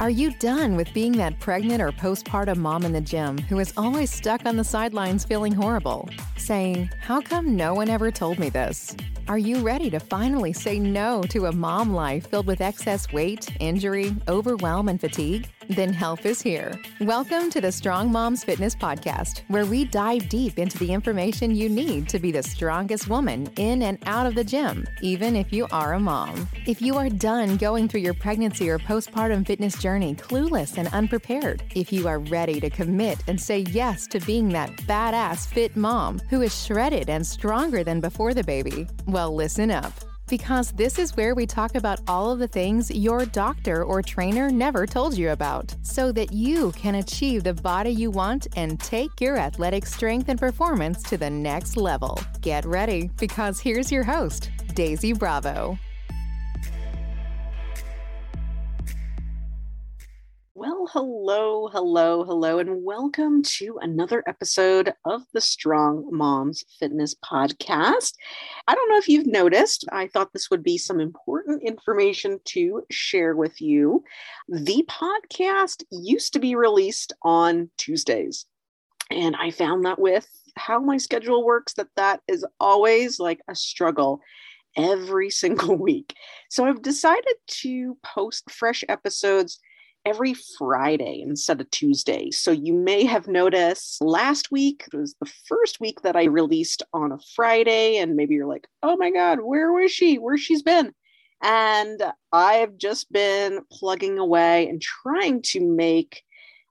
Are you done with being that pregnant or postpartum mom in the gym who is always stuck on the sidelines feeling horrible? Saying, How come no one ever told me this? Are you ready to finally say no to a mom life filled with excess weight, injury, overwhelm, and fatigue? Then help is here. Welcome to the Strong Moms Fitness Podcast, where we dive deep into the information you need to be the strongest woman in and out of the gym, even if you are a mom. If you are done going through your pregnancy or postpartum fitness journey clueless and unprepared, if you are ready to commit and say yes to being that badass fit mom who is shredded and stronger than before the baby, well, listen up because this is where we talk about all of the things your doctor or trainer never told you about so that you can achieve the body you want and take your athletic strength and performance to the next level. Get ready because here's your host, Daisy Bravo. Hello, hello, hello, and welcome to another episode of the Strong Moms Fitness Podcast. I don't know if you've noticed, I thought this would be some important information to share with you. The podcast used to be released on Tuesdays, and I found that with how my schedule works, that that is always like a struggle every single week. So I've decided to post fresh episodes every Friday instead of Tuesday. So you may have noticed last week it was the first week that I released on a Friday, and maybe you're like, oh my God, where was she? Where she's been? And I've just been plugging away and trying to make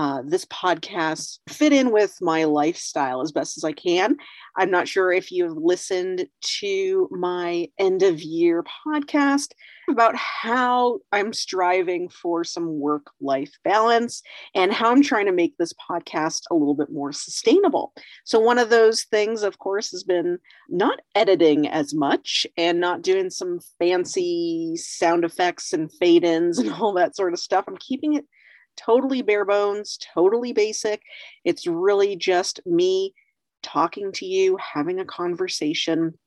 uh, this podcast fit in with my lifestyle as best as I can. I'm not sure if you've listened to my end of year podcast about how I'm striving for some work life balance and how I'm trying to make this podcast a little bit more sustainable. So, one of those things, of course, has been not editing as much and not doing some fancy sound effects and fade ins and all that sort of stuff. I'm keeping it totally bare bones, totally basic. It's really just me talking to you, having a conversation,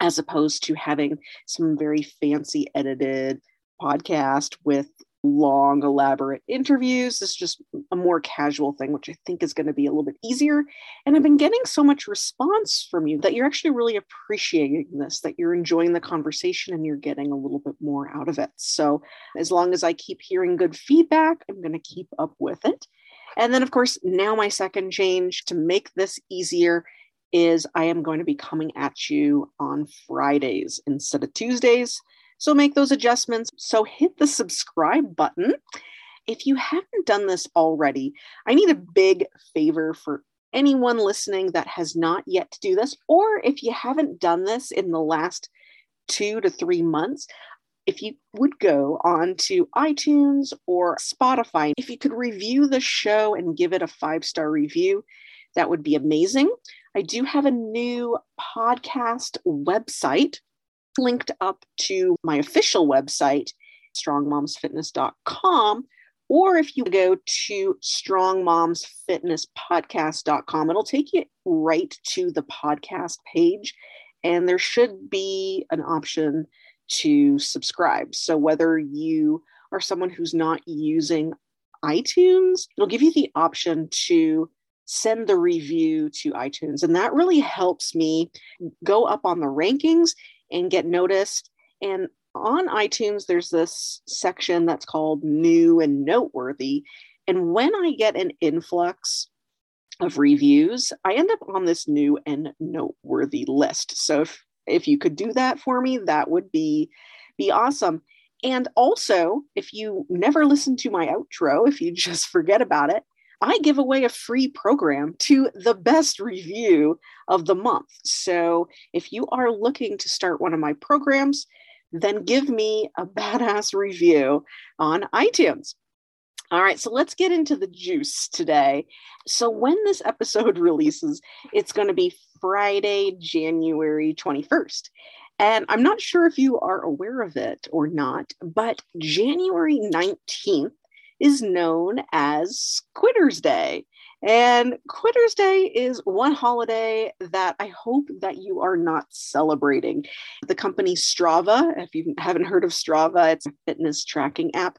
as opposed to having some very fancy edited podcast with long, elaborate interviews. It's just a more casual thing, which I think is going to be a little bit easier. And I've been getting so much response from you that you're actually really appreciating this, that you're enjoying the conversation and you're getting a little bit more out of it. So, as long as I keep hearing good feedback, I'm going to keep up with it. And then, of course, now my second change to make this easier is I am going to be coming at you on Fridays instead of Tuesdays. So make those adjustments. So hit the subscribe button. If you haven't done this already, I need a big favor for anyone listening that has not yet to do this, or if you haven't done this in the last two to three months, if you would go on to iTunes or Spotify, if you could review the show and give it a five star review, that would be amazing. I do have a new podcast website linked up to my official website, strongmomsfitness.com. Or if you go to strongmomsfitnesspodcast.com, it'll take you right to the podcast page. And there should be an option to subscribe. So whether you are someone who's not using iTunes, it'll give you the option to send the review to iTunes. And that really helps me go up on the rankings and get noticed. And on iTunes, there's this section that's called new and noteworthy. And when I get an influx of reviews, I end up on this new and noteworthy list. So if, if you could do that for me, that would be, be awesome. And also, if you never listen to my outro, if you just forget about it, I give away a free program to the best review of the month. So if you are looking to start one of my programs, then give me a badass review on iTunes. All right, so let's get into the juice today. So, when this episode releases, it's going to be Friday, January 21st. And I'm not sure if you are aware of it or not, but January 19th is known as Quitter's Day. And Quitter's Day is one holiday that I hope that you are not celebrating. The company Strava, if you haven't heard of Strava, it's a fitness tracking app,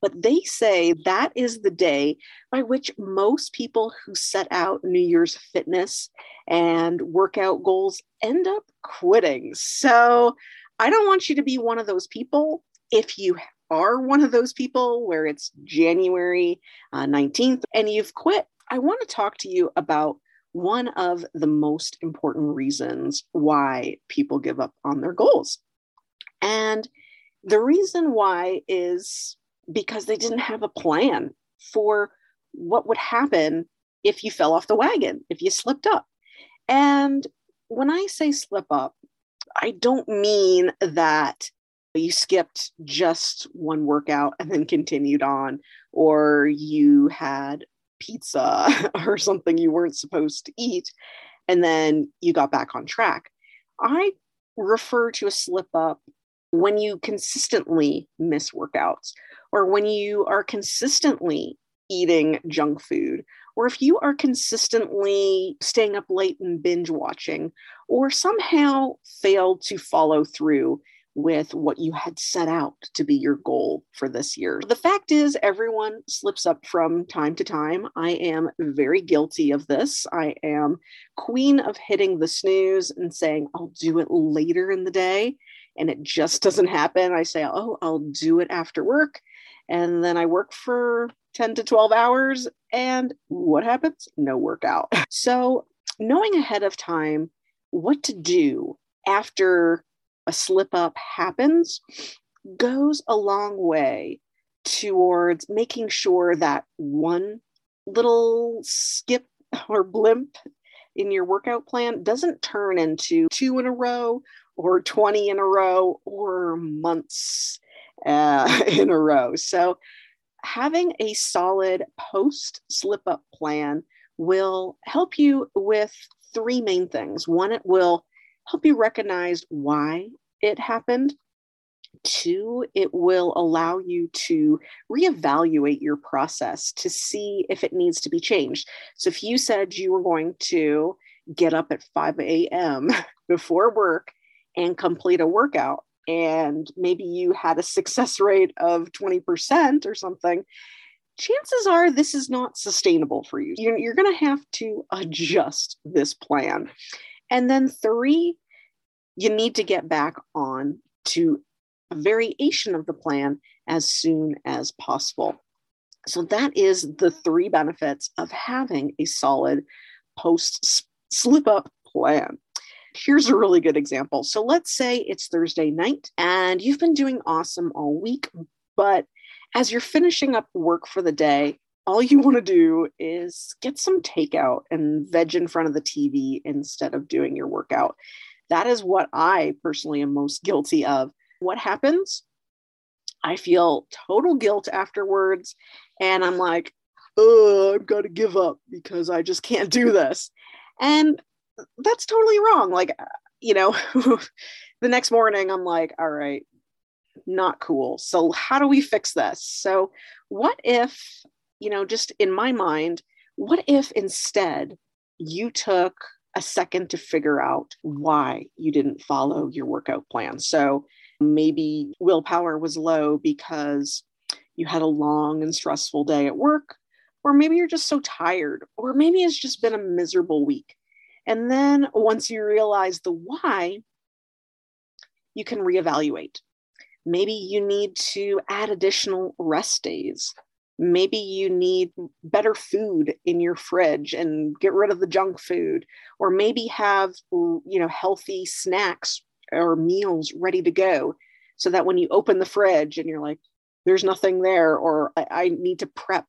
but they say that is the day by which most people who set out New Year's fitness and workout goals end up quitting. So I don't want you to be one of those people. If you are one of those people where it's January uh, 19th and you've quit, I want to talk to you about one of the most important reasons why people give up on their goals. And the reason why is because they didn't have a plan for what would happen if you fell off the wagon, if you slipped up. And when I say slip up, I don't mean that you skipped just one workout and then continued on, or you had pizza or something you weren't supposed to eat and then you got back on track. I refer to a slip up when you consistently miss workouts or when you are consistently eating junk food or if you are consistently staying up late and binge watching or somehow fail to follow through with what you had set out to be your goal for this year. The fact is, everyone slips up from time to time. I am very guilty of this. I am queen of hitting the snooze and saying, I'll do it later in the day. And it just doesn't happen. I say, Oh, I'll do it after work. And then I work for 10 to 12 hours. And what happens? No workout. So, knowing ahead of time what to do after a slip up happens goes a long way towards making sure that one little skip or blimp in your workout plan doesn't turn into two in a row or 20 in a row or months uh, in a row. So, having a solid post slip up plan will help you with three main things. One, it will help you recognize why it happened. Two, it will allow you to reevaluate your process to see if it needs to be changed. So, if you said you were going to get up at 5 a.m. before work and complete a workout, and maybe you had a success rate of 20% or something, chances are this is not sustainable for you. You're, you're going to have to adjust this plan. And then, three, you need to get back on to a variation of the plan as soon as possible. So, that is the three benefits of having a solid post slip up plan. Here's a really good example. So, let's say it's Thursday night and you've been doing awesome all week, but as you're finishing up work for the day, all you want to do is get some takeout and veg in front of the TV instead of doing your workout. That is what I personally am most guilty of. What happens? I feel total guilt afterwards. And I'm like, oh, I've got to give up because I just can't do this. And that's totally wrong. Like, you know, the next morning, I'm like, all right, not cool. So, how do we fix this? So, what if, you know, just in my mind, what if instead you took a second to figure out why you didn't follow your workout plan? So, maybe willpower was low because you had a long and stressful day at work, or maybe you're just so tired, or maybe it's just been a miserable week. And then once you realize the why, you can reevaluate. Maybe you need to add additional rest days. Maybe you need better food in your fridge and get rid of the junk food, or maybe have you know healthy snacks or meals ready to go, so that when you open the fridge and you're like, "There's nothing there," or I, I need to prep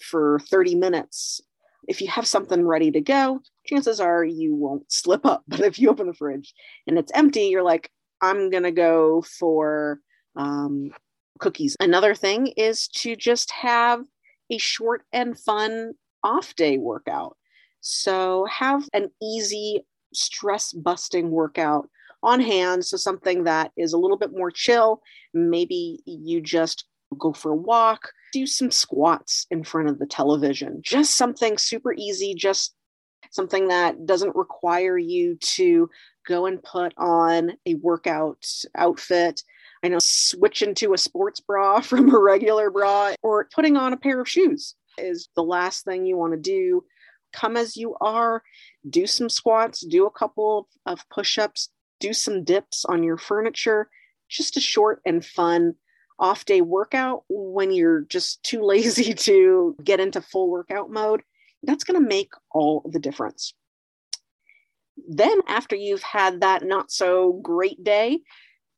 for 30 minutes. If you have something ready to go, chances are you won't slip up. But if you open the fridge and it's empty, you're like, I'm going to go for um, cookies. Another thing is to just have a short and fun off day workout. So have an easy stress busting workout on hand. So something that is a little bit more chill. Maybe you just go for a walk, do some squats in front of the television. Just something super easy, just something that doesn't require you to go and put on a workout outfit. I know switching to a sports bra from a regular bra or putting on a pair of shoes is the last thing you want to do. Come as you are, do some squats, do a couple of push ups, do some dips on your furniture. Just a short and fun off day workout when you're just too lazy to get into full workout mode. That's going to make all the difference. Then, after you've had that not so great day,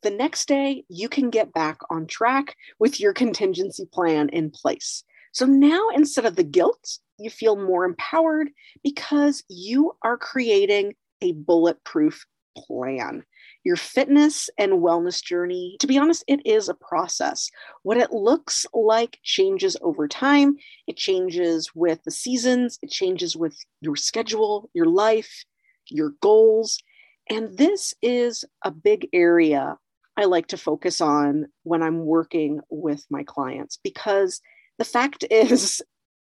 the next day you can get back on track with your contingency plan in place. So now instead of the guilt, you feel more empowered because you are creating a bulletproof plan. Your fitness and wellness journey, to be honest, it is a process. What it looks like changes over time. It changes with the seasons, it changes with your schedule, your life, your goals. And this is a big area I like to focus on when I'm working with my clients because the fact is,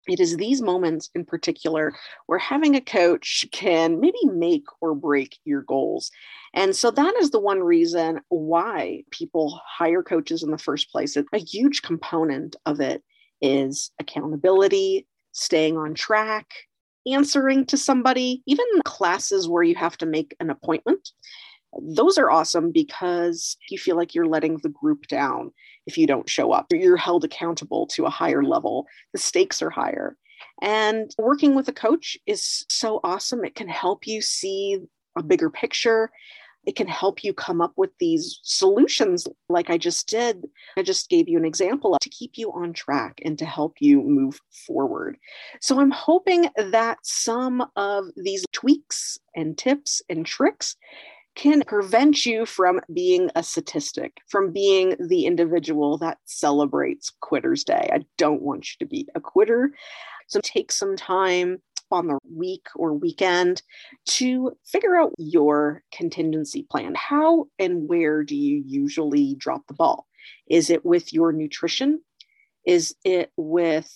it is these moments in particular where having a coach can maybe make or break your goals. And so that is the one reason why people hire coaches in the first place. A huge component of it is accountability, staying on track, answering to somebody, even classes where you have to make an appointment. Those are awesome because you feel like you're letting the group down if you don't show up. You're held accountable to a higher level, the stakes are higher. And working with a coach is so awesome. It can help you see a bigger picture. It can help you come up with these solutions, like I just did. I just gave you an example to keep you on track and to help you move forward. So I'm hoping that some of these tweaks and tips and tricks can prevent you from being a statistic, from being the individual that celebrates Quitter's Day. I don't want you to be a quitter. So take some time on the week or weekend to figure out your contingency plan. How and where do you usually drop the ball? Is it with your nutrition? Is it with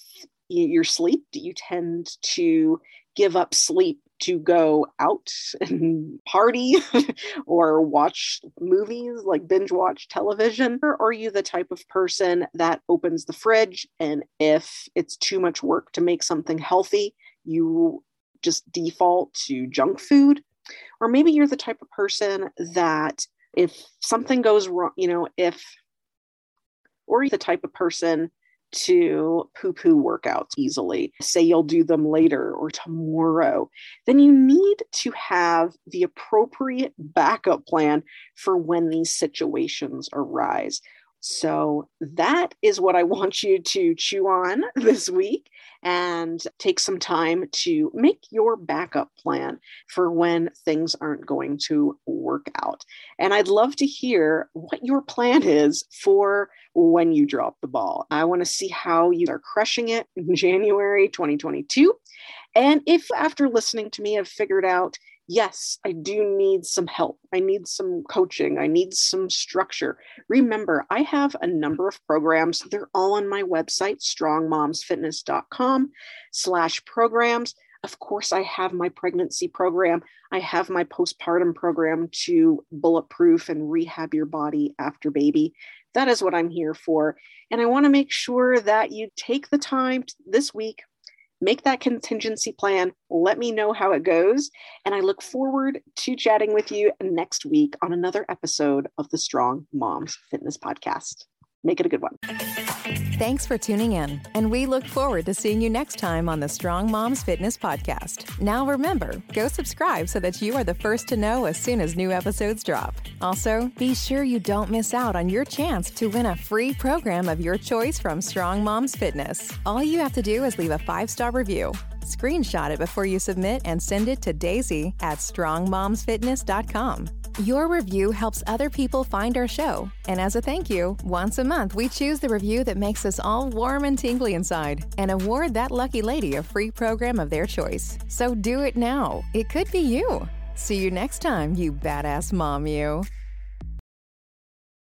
your sleep? Do you tend to give up sleep to go out and party or watch movies, like binge watch television? Or are you the type of person that opens the fridge and if it's too much work to make something healthy, you just default to junk food? Or maybe you're the type of person that if something goes wrong, you know, if, or the type of person to poo poo workouts easily, say you'll do them later or tomorrow, then you need to have the appropriate backup plan for when these situations arise. So that is what I want you to chew on this week and take some time to make your backup plan for when things aren't going to work out. And I'd love to hear what your plan is for when you drop the ball. I want to see how you are crushing it in January 2022. And if after listening to me have figured out yes, I do need some help. I need some coaching. I need some structure. Remember, I have a number of programs. They're all on my website, strongmomsfitness.com slash programs. Of course, I have my pregnancy program. I have my postpartum program to bulletproof and rehab your body after baby. That is what I'm here for. And I want to make sure that you take the time this week make that contingency plan. Let me know how it goes. And I look forward to chatting with you next week on another episode of the Strong Moms Fitness Podcast. Make it a good one. Thanks for tuning in, and we look forward to seeing you next time on the Strong Moms Fitness Podcast. Now remember, go subscribe so that you are the first to know as soon as new episodes drop. Also, be sure you don't miss out on your chance to win a free program of your choice from Strong Moms Fitness. All you have to do is leave a five star review. Screenshot it before you submit and send it to Daisy at strongmomsfitness.com. Your review helps other people find our show. And as a thank you, once a month we choose the review that makes us all warm and tingly inside and award that lucky lady a free program of their choice. So do it now. It could be you. See you next time, you badass mom, you.